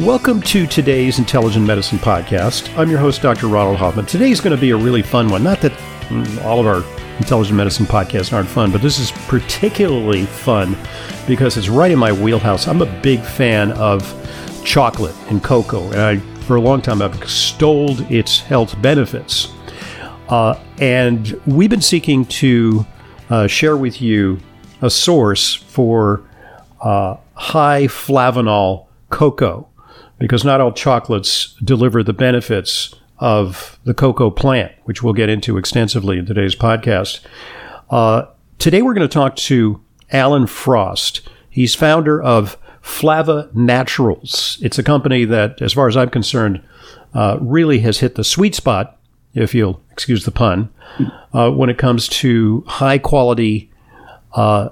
Welcome to today's Intelligent Medicine Podcast. I'm your host, Dr. Ronald Hoffman. Today's going to be a really fun one. Not that mm, all of our Intelligent Medicine podcasts aren't fun, but this is particularly fun because it's right in my wheelhouse. I'm a big fan of chocolate and cocoa, and I, for a long time, I've extolled its health benefits. Uh, and we've been seeking to uh, share with you a source for uh, high flavanol cocoa because not all chocolates deliver the benefits of the cocoa plant, which we'll get into extensively in today's podcast. Uh, today, we're going to talk to Alan Frost. He's founder of Flava Naturals. It's a company that, as far as I'm concerned, uh, really has hit the sweet spot, if you'll excuse the pun, uh, when it comes to high quality uh,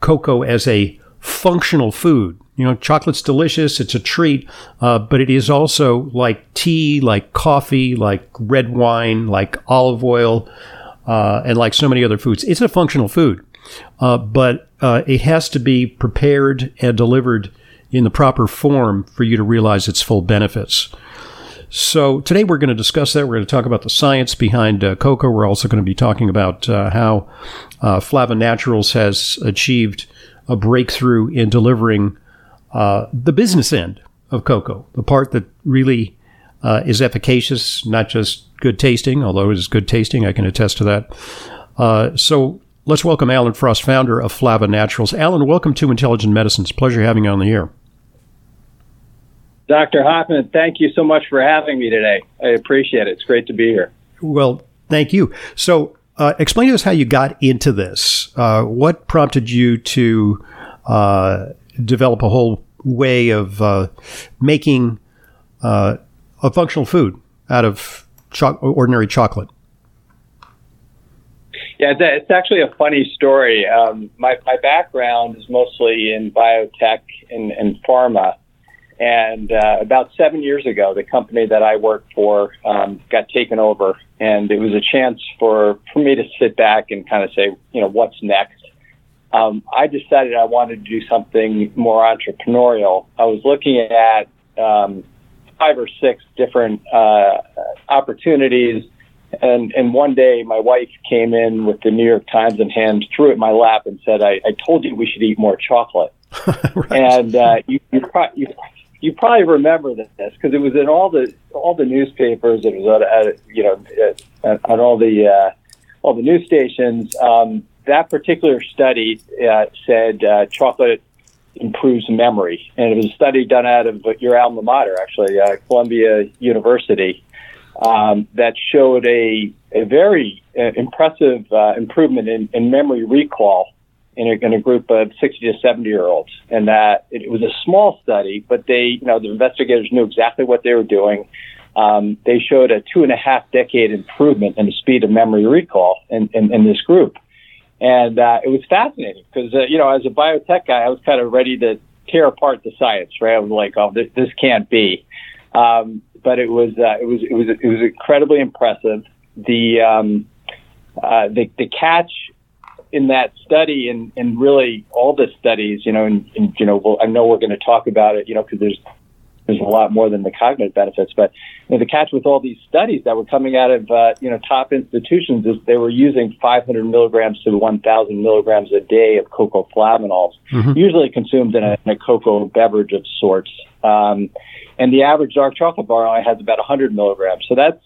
cocoa as a functional food. You know, chocolate's delicious, it's a treat, uh, but it is also like tea, like coffee, like red wine, like olive oil, uh, and like so many other foods. It's a functional food, uh, but uh, it has to be prepared and delivered in the proper form for you to realize its full benefits. So today we're going to discuss that. We're going to talk about the science behind uh, cocoa. We're also going to be talking about uh, how Flava Naturals has achieved a breakthrough in delivering uh, the business end of cocoa, the part that really uh, is efficacious, not just good tasting, although it is good tasting, I can attest to that. Uh, so let's welcome Alan Frost, founder of Flava Naturals. Alan, welcome to Intelligent Medicines. Pleasure having you on the air. Dr. Hoffman, thank you so much for having me today. I appreciate it. It's great to be here. Well, thank you. So, uh, explain to us how you got into this. Uh, what prompted you to uh, develop a whole way of uh, making uh, a functional food out of cho- ordinary chocolate. Yeah, it's actually a funny story. Um, my, my background is mostly in biotech and, and pharma. And uh, about seven years ago, the company that I worked for um, got taken over, and it was a chance for, for me to sit back and kind of say, you know, what's next? Um, I decided I wanted to do something more entrepreneurial. I was looking at um, five or six different uh, opportunities. And, and one day, my wife came in with the New York Times in hand, threw it in my lap, and said, "I, I told you we should eat more chocolate." right. And uh, you, you, pro- you, you probably remember this because it was in all the all the newspapers. It was at, at you know at, on all the uh, all the news stations. Um, that particular study uh, said uh, chocolate improves memory, and it was a study done out of your alma mater, actually, uh, Columbia University, um, that showed a a very uh, impressive uh, improvement in, in memory recall in a, in a group of 60 to 70 year olds, and that it, it was a small study, but they, you know, the investigators knew exactly what they were doing. Um, they showed a two and a half decade improvement in the speed of memory recall in, in, in this group. And uh, it was fascinating because, uh, you know, as a biotech guy, I was kind of ready to tear apart the science, right? I was like, oh, this, this can't be. Um, but it was, uh, it was, it was, it was incredibly impressive. The, um, uh, the, the catch in that study, and, and really all the studies, you know, and, and you know, well, I know we're going to talk about it, you know, because there's there's a lot more than the cognitive benefits. But you know, the catch with all these studies that were coming out of uh, you know top institutions is they were using 500 milligrams to 1,000 milligrams a day of cocoa flavanols, mm-hmm. usually consumed in a, in a, cocoa beverage of sorts. Um, and the average dark chocolate bar only has about 100 milligrams. So that's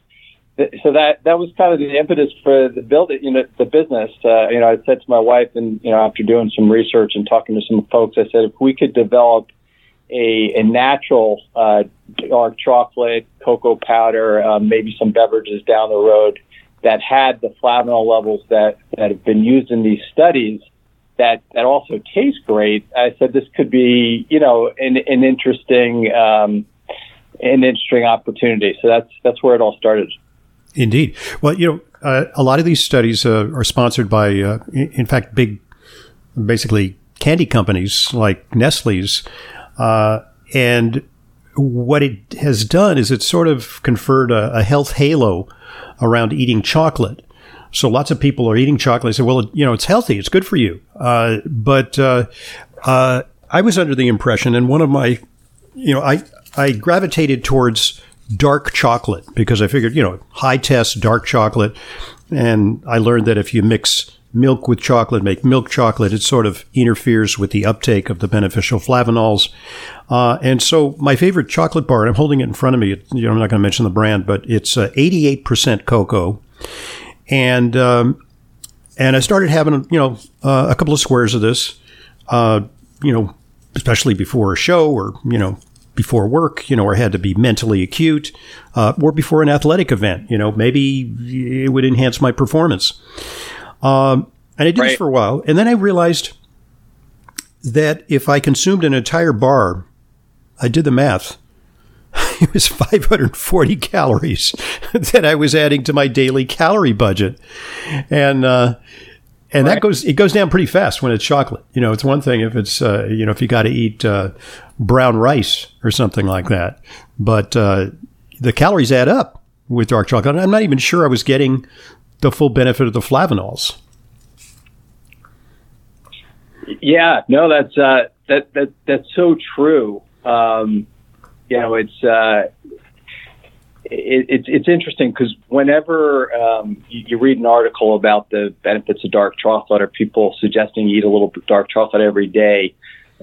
so that that was kind of the impetus for the build you know the business uh, you know I said to my wife and you know after doing some research and talking to some folks I said if we could develop a, a natural uh, dark chocolate cocoa powder um, maybe some beverages down the road that had the flavanol levels that that have been used in these studies that that also taste great I said this could be you know an, an interesting um, an interesting opportunity so that's that's where it all started. Indeed. Well, you know, uh, a lot of these studies uh, are sponsored by, uh, in fact, big, basically candy companies like Nestle's. Uh, and what it has done is it's sort of conferred a, a, health halo around eating chocolate. So lots of people are eating chocolate. They say, well, you know, it's healthy. It's good for you. Uh, but uh, I was under the impression, and one of my, you know, I, I gravitated towards dark chocolate because I figured, you know, high test dark chocolate. And I learned that if you mix milk with chocolate, make milk chocolate, it sort of interferes with the uptake of the beneficial flavanols. Uh, and so my favorite chocolate bar, and I'm holding it in front of me, it, you know, I'm not going to mention the brand, but it's uh, 88% cocoa. And, um, and I started having, you know, uh, a couple of squares of this, uh, you know, especially before a show or, you know, before work, you know, or had to be mentally acute, uh, or before an athletic event. You know, maybe it would enhance my performance. Um, and I did right. this for a while, and then I realized that if I consumed an entire bar, I did the math. It was 540 calories that I was adding to my daily calorie budget, and uh, and right. that goes it goes down pretty fast when it's chocolate. You know, it's one thing if it's uh, you know if you got to eat uh, brown rice or something like that, but uh, the calories add up with dark chocolate. I'm not even sure I was getting the full benefit of the flavanols. Yeah, no, that's uh, that that that's so true. Um, you know, it's uh, it, it's it's interesting because whenever um, you, you, read an article about the benefits of dark chocolate, or people suggesting you eat a little dark chocolate every day,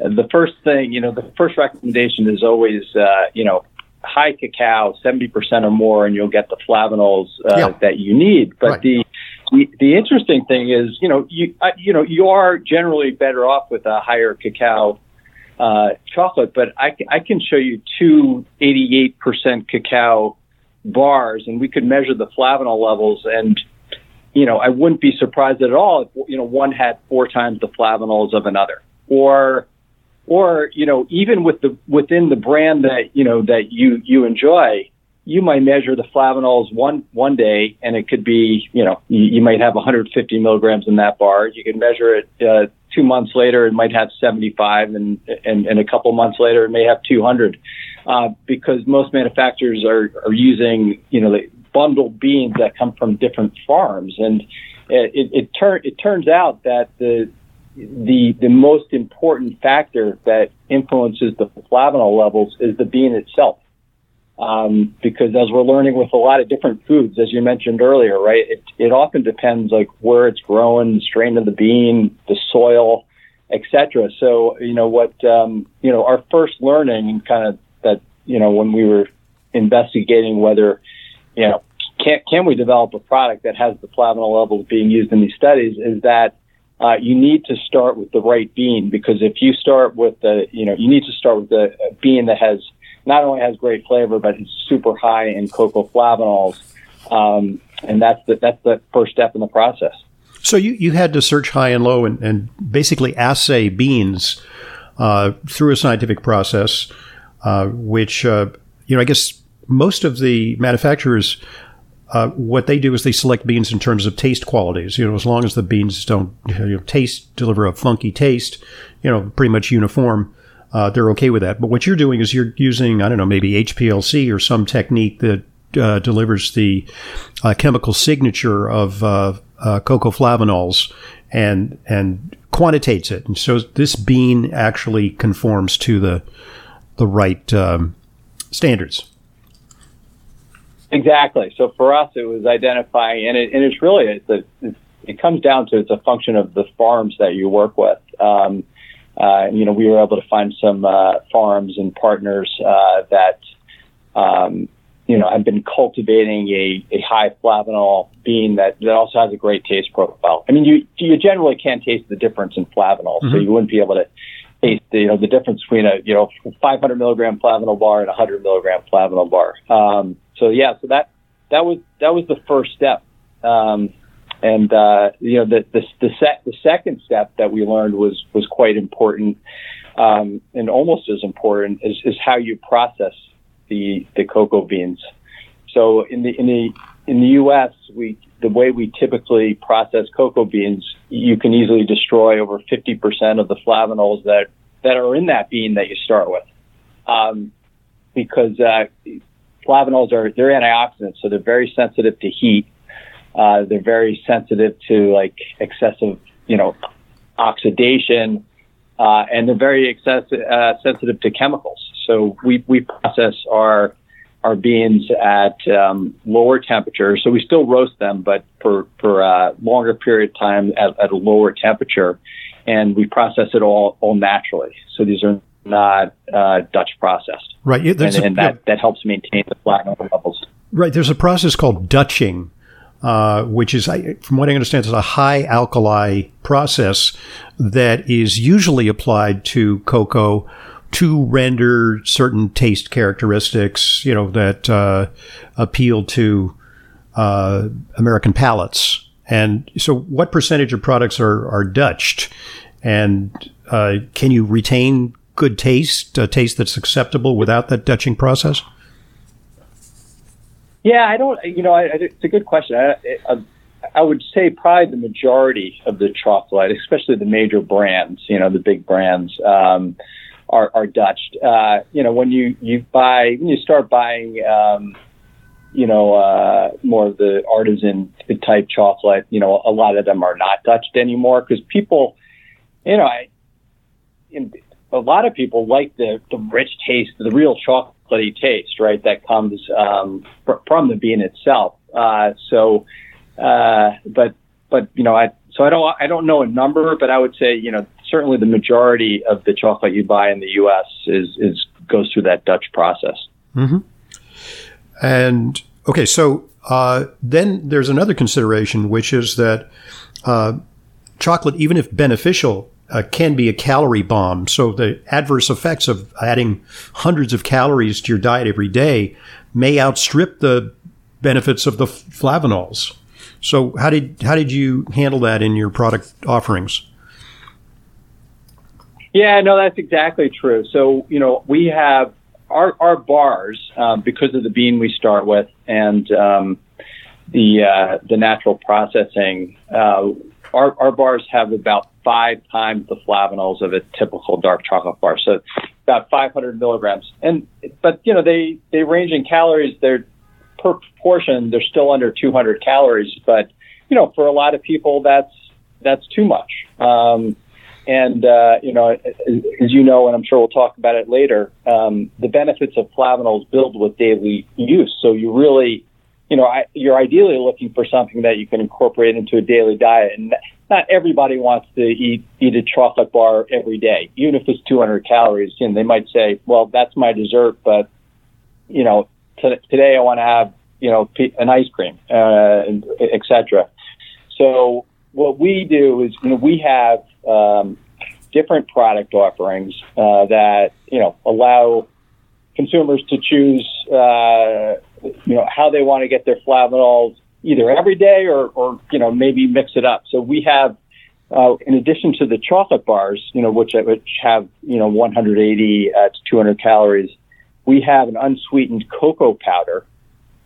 uh, the first thing you know, the first recommendation is always uh, you know high cacao, seventy percent or more, and you'll get the flavanols uh, yeah. that you need. But right. the, the the interesting thing is, you know, you uh, you know you are generally better off with a higher cacao uh, chocolate, but I, I can show you two 88% cacao bars and we could measure the flavanol levels and you know I wouldn't be surprised at all if you know one had four times the flavanols of another. Or or you know even with the within the brand that you know that you you enjoy you might measure the flavanols one one day and it could be you know you, you might have 150 milligrams in that bar. You can measure it uh, two months later it might have 75 and and, and a couple months later it may have 200 uh, because most manufacturers are, are using, you know, the bundled beans that come from different farms. And it, it, it, tur- it turns out that the, the, the most important factor that influences the flavanol levels is the bean itself. Um, because as we're learning with a lot of different foods, as you mentioned earlier, right, it, it often depends like where it's grown, the strain of the bean, the soil, etc. So, you know, what, um, you know, our first learning and kind of that you know when we were investigating whether you know can can we develop a product that has the flavanol levels being used in these studies is that uh, you need to start with the right bean because if you start with the you know you need to start with the bean that has not only has great flavor but it's super high in cocoa flavanols um, and that's the that's the first step in the process. So you, you had to search high and low and, and basically assay beans uh, through a scientific process uh, which, uh, you know, I guess most of the manufacturers, uh, what they do is they select beans in terms of taste qualities. You know, as long as the beans don't you know, taste, deliver a funky taste, you know, pretty much uniform, uh, they're okay with that. But what you're doing is you're using, I don't know, maybe HPLC or some technique that uh, delivers the uh, chemical signature of cocoa flavanols and and quantitates it, and so this bean actually conforms to the the right um, standards. Exactly. So for us, it was identifying, and, it, and it's really it's a, it's, it comes down to it's a function of the farms that you work with. Um, uh, you know, we were able to find some uh, farms and partners uh, that um, you know have been cultivating a, a high flavanol bean that, that also has a great taste profile. I mean, you you generally can't taste the difference in flavanol, mm-hmm. so you wouldn't be able to the, you know the difference between a you know 500 milligram flavanol bar and 100 milligram flavanol bar. Um, so yeah, so that that was that was the first step. Um, and uh, you know the the the, set, the second step that we learned was was quite important, um, and almost as important is, is how you process the the cocoa beans. So in the in the in the U.S., we the way we typically process cocoa beans, you can easily destroy over 50% of the flavanols that that are in that bean that you start with, um, because uh, flavanols are they're antioxidants, so they're very sensitive to heat. Uh, they're very sensitive to like excessive, you know, oxidation, uh, and they're very excessive, uh, sensitive to chemicals. So we we process our our beans at um, lower temperatures. So we still roast them, but for for a longer period of time at, at a lower temperature, and we process it all all naturally. So these are not uh, Dutch processed. Right, and, a, and, that, yeah. that helps maintain the flat levels. Right, there's a process called Dutching, uh, which is, from what I understand, is a high alkali process that is usually applied to cocoa to render certain taste characteristics, you know, that uh, appeal to uh, American palates. And so, what percentage of products are, are Dutched? And uh, can you retain good taste, a taste that's acceptable without that Dutching process? Yeah, I don't. You know, I, it's a good question. I, I, I would say probably the majority of the chocolate, especially the major brands, you know, the big brands, um, are, are Dutched. Uh, you know, when you you buy, when you start buying, um, you know, uh, more of the artisan type chocolate, you know, a lot of them are not Dutched anymore because people, you know, I, in, a lot of people like the, the rich taste, the real chocolatey taste, right? That comes um, fr- from the bean itself. Uh, so, uh, but but you know, I so I don't I don't know a number, but I would say you know certainly the majority of the chocolate you buy in the U.S. is is goes through that Dutch process. Mm-hmm. And okay, so uh, then there's another consideration, which is that uh, chocolate, even if beneficial uh, can be a calorie bomb. So the adverse effects of adding hundreds of calories to your diet every day may outstrip the benefits of the flavanols. So how did how did you handle that in your product offerings? Yeah, no, that's exactly true. So you know we have our our bars um, because of the bean we start with and um, the uh, the natural processing. Uh, our, our bars have about five times the flavanols of a typical dark chocolate bar, so about 500 milligrams. And but you know they they range in calories. They're per portion they're still under 200 calories, but you know for a lot of people that's that's too much. Um, and uh, you know, as you know, and I'm sure we'll talk about it later, um, the benefits of flavanols build with daily use. So you really you know, I, you're ideally looking for something that you can incorporate into a daily diet. And not everybody wants to eat eat a chocolate bar every day, even if it's 200 calories. And they might say, well, that's my dessert, but you know, t- today I want to have you know an ice cream, uh, etc. So what we do is, you know, we have um, different product offerings uh, that you know allow consumers to choose. Uh, you know, how they want to get their flavanols either every day or, or you know, maybe mix it up. So we have, uh, in addition to the chocolate bars, you know, which, which have, you know, 180 uh, to 200 calories, we have an unsweetened cocoa powder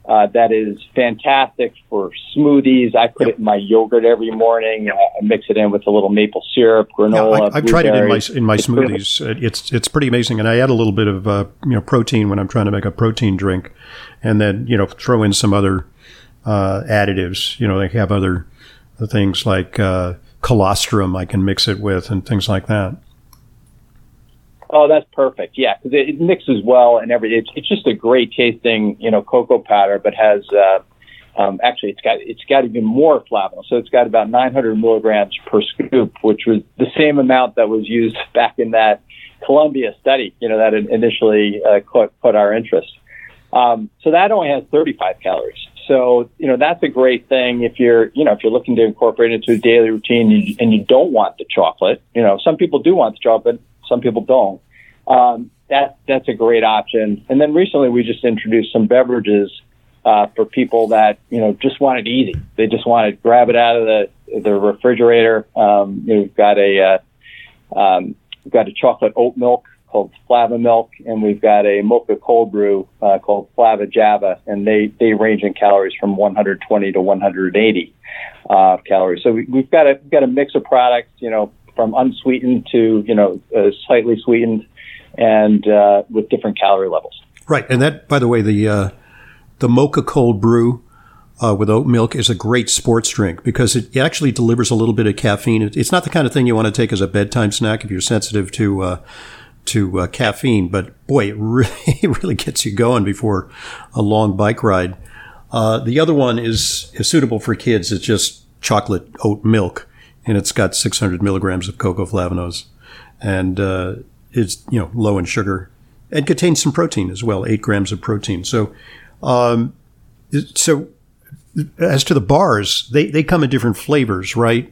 uh, that is fantastic for smoothies. I put yep. it in my yogurt every morning. I mix it in with a little maple syrup, granola. Yeah, I, have tried it in my in my smoothies. It's it's pretty amazing, and I add a little bit of uh, you know protein when I'm trying to make a protein drink, and then you know throw in some other uh, additives. You know, they have other things like uh, colostrum I can mix it with and things like that. Oh, that's perfect. Yeah, because it, it, mixes well and every. It's, it's just a great tasting, you know, cocoa powder, but has uh, um, actually it's got it's got even more flavanol. So it's got about 900 milligrams per scoop, which was the same amount that was used back in that Columbia study. You know, that initially uh, caught, caught our interest. Um, so that only has 35 calories. So you know that's a great thing if you're you know if you're looking to incorporate it into a daily routine and you, and you don't want the chocolate. You know, some people do want the chocolate some people don't. Um, that that's a great option. And then recently we just introduced some beverages uh, for people that you know just want it easy. They just want to grab it out of the the refrigerator. Um, you know, we've got a uh, um, we've got a chocolate oat milk called Flava Milk, and we've got a mocha cold brew uh, called Flava Java, and they they range in calories from 120 to 180 uh, calories. So we, have got a we've got a mix of products. You know, from unsweetened to you know uh, slightly sweetened, and uh, with different calorie levels. Right, and that, by the way, the uh, the mocha cold brew uh, with oat milk is a great sports drink because it actually delivers a little bit of caffeine. It's not the kind of thing you want to take as a bedtime snack if you're sensitive to uh, to uh, caffeine, but boy, it really, it really gets you going before a long bike ride. the other one is, is suitable for kids. It's just chocolate oat milk and it's got 600 milligrams of cocoa flavanols, and uh, it's you know low in sugar, and contains some protein as well, eight grams of protein. So, um, so as to the bars, they they come in different flavors, right?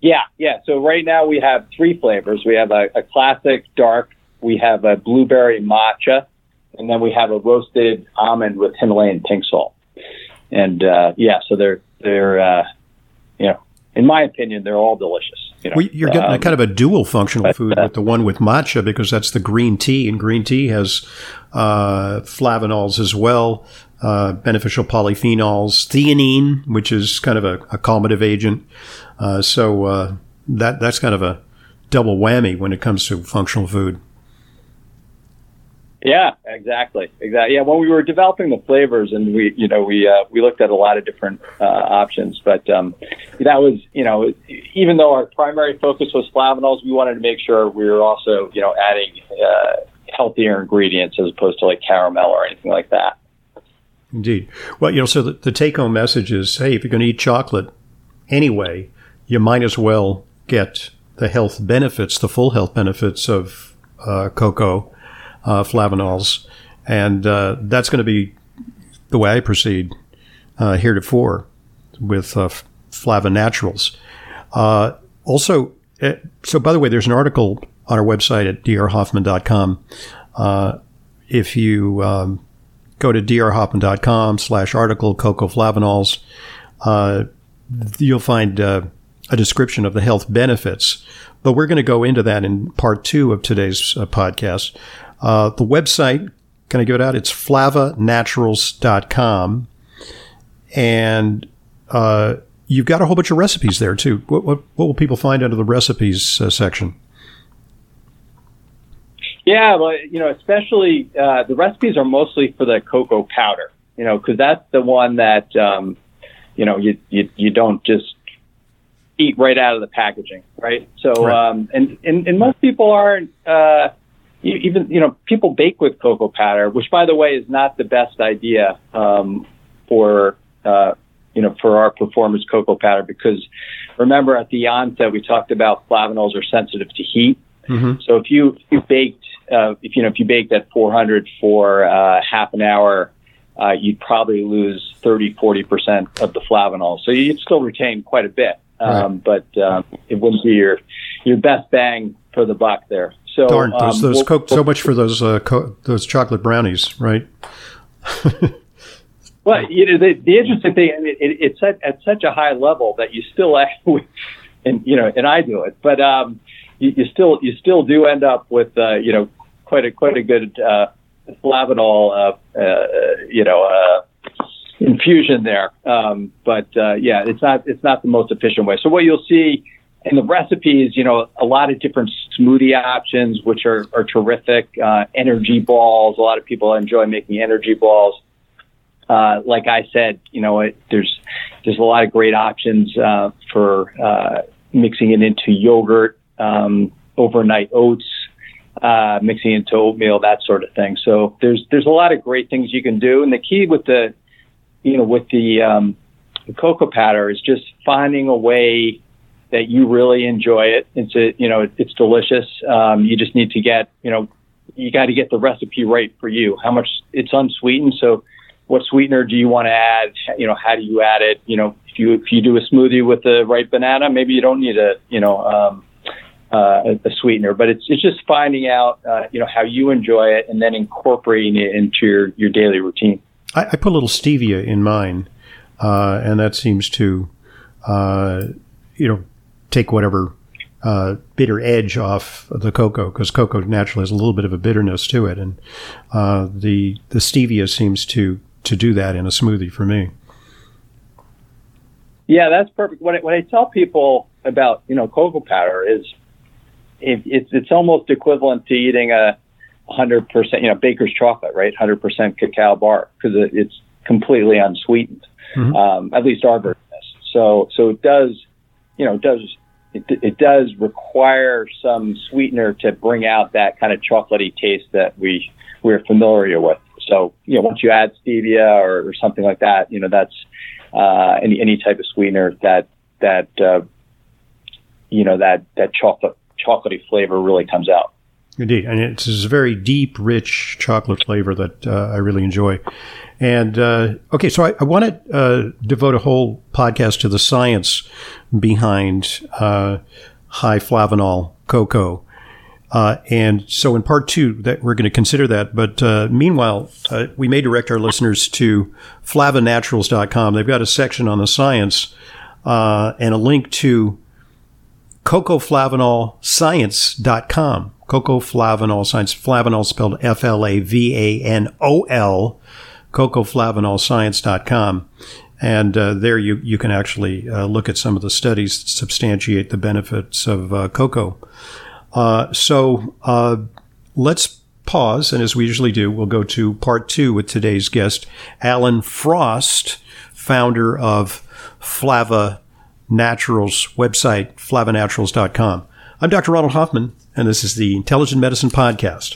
Yeah, yeah. So right now we have three flavors. We have a, a classic dark. We have a blueberry matcha, and then we have a roasted almond with Himalayan pink salt. And uh, yeah, so they're they're, uh, you know, in my opinion, they're all delicious. You know? well, you're getting um, a kind of a dual functional food uh, with the one with matcha because that's the green tea, and green tea has uh, flavanols as well, uh, beneficial polyphenols, theanine, which is kind of a, a calmative agent. Uh, so uh, that that's kind of a double whammy when it comes to functional food. Yeah, exactly, exactly. Yeah, when we were developing the flavors, and we, you know, we uh, we looked at a lot of different uh, options, but um, that was, you know, even though our primary focus was flavanols, we wanted to make sure we were also, you know, adding uh, healthier ingredients as opposed to like caramel or anything like that. Indeed. Well, you know, so the, the take-home message is, hey, if you're going to eat chocolate anyway, you might as well get the health benefits, the full health benefits of uh, cocoa uh, flavanols, and uh, that's going to be the way I proceed uh, heretofore with uh, Flavanaturals. Uh, also, eh, so by the way, there's an article on our website at drhoffman.com. Uh, if you um, go to drhoffman.com slash article cocoa flavanols, uh, you'll find uh, a description of the health benefits. But we're going to go into that in part two of today's uh, podcast. Uh, the website, can I give it out? It's flavanaturals.com. And uh, you've got a whole bunch of recipes there, too. What, what, what will people find under the recipes uh, section? Yeah, well, you know, especially uh, the recipes are mostly for the cocoa powder, you know, because that's the one that, um, you know, you, you, you don't just eat right out of the packaging, right? So, right. Um, and, and, and most people aren't, uh, even you know people bake with cocoa powder, which by the way is not the best idea um, for uh, you know for our performance cocoa powder because remember at the onset we talked about flavanols are sensitive to heat. Mm-hmm. So if you if you baked uh, if you know if you baked at 400 for uh, half an hour, uh, you'd probably lose 30 40 percent of the flavanols. So you'd still retain quite a bit, um, right. but um, it wouldn't be your your best bang for the buck there. So darn those, um, those we'll, co- so much for those uh, co- those chocolate brownies, right? well, you know the, the interesting thing, it, it, it's at, at such a high level that you still actually, and you know, and I do it, but um, you, you still you still do end up with uh, you know quite a quite a good uh, flavanol, uh, uh, you know. Uh, infusion there, um, but uh, yeah, it's not it's not the most efficient way. So what you'll see in the recipes, you know, a lot of different smoothie options, which are, are terrific. Uh, energy balls. A lot of people enjoy making energy balls. uh, like I said, you know, it, there's there's a lot of great options uh, for uh, mixing it into yogurt, um, overnight oats, uh, mixing it into oatmeal, that sort of thing. So there's there's a lot of great things you can do, and the key with the you know with the, um, the cocoa powder is just finding a way that you really enjoy it. It's a, you know it's delicious. Um, you just need to get you know you got to get the recipe right for you. How much it's unsweetened, so what sweetener do you want to add? You know, how do you add it? You know, if you if you do a smoothie with the ripe banana, maybe you don't need a you know um, uh, a, sweetener, but it's it's just finding out uh, you know how you enjoy it and then incorporating it into your your daily routine. I, I put a little stevia in mine, uh, and that seems to uh, you know take whatever uh, bitter edge off the cocoa because cocoa naturally has a little bit of a bitterness to it, and uh, the the stevia seems to to do that in a smoothie for me. Yeah, that's perfect. What I, what I tell people about you know cocoa powder is it, it's it's almost equivalent to eating a hundred percent you know baker's chocolate, right? Hundred percent cacao bar because it, it's completely unsweetened. Mm-hmm. Um, at least our version is. So so it does you know it does it, it does require some sweetener to bring out that kind of chocolatey taste that we we're familiar with. So, you know, once you add stevia or, or something like that, you know, that's uh, any any type of sweetener that that uh, you know that that chocolate chocolatey flavor really comes out. Indeed, and it's a very deep, rich chocolate flavor that uh, I really enjoy. And uh, okay, so I, I want to uh, devote a whole podcast to the science behind uh, high flavanol cocoa. Uh, and so in part two, that we're going to consider that. But uh, meanwhile, we may direct our listeners to flavanaturals.com. They've got a section on the science uh, and a link to cocoflavanolscience.com. Cocoflavanol science, flavanol spelled F L A V A N O L, cocoflavanolscience.com. And uh, there you, you can actually uh, look at some of the studies that substantiate the benefits of cocoa. Uh, so uh, let's pause, and as we usually do, we'll go to part two with today's guest, Alan Frost, founder of Flava Naturals website, flavanaturals.com. I'm Dr. Ronald Hoffman, and this is the Intelligent Medicine Podcast.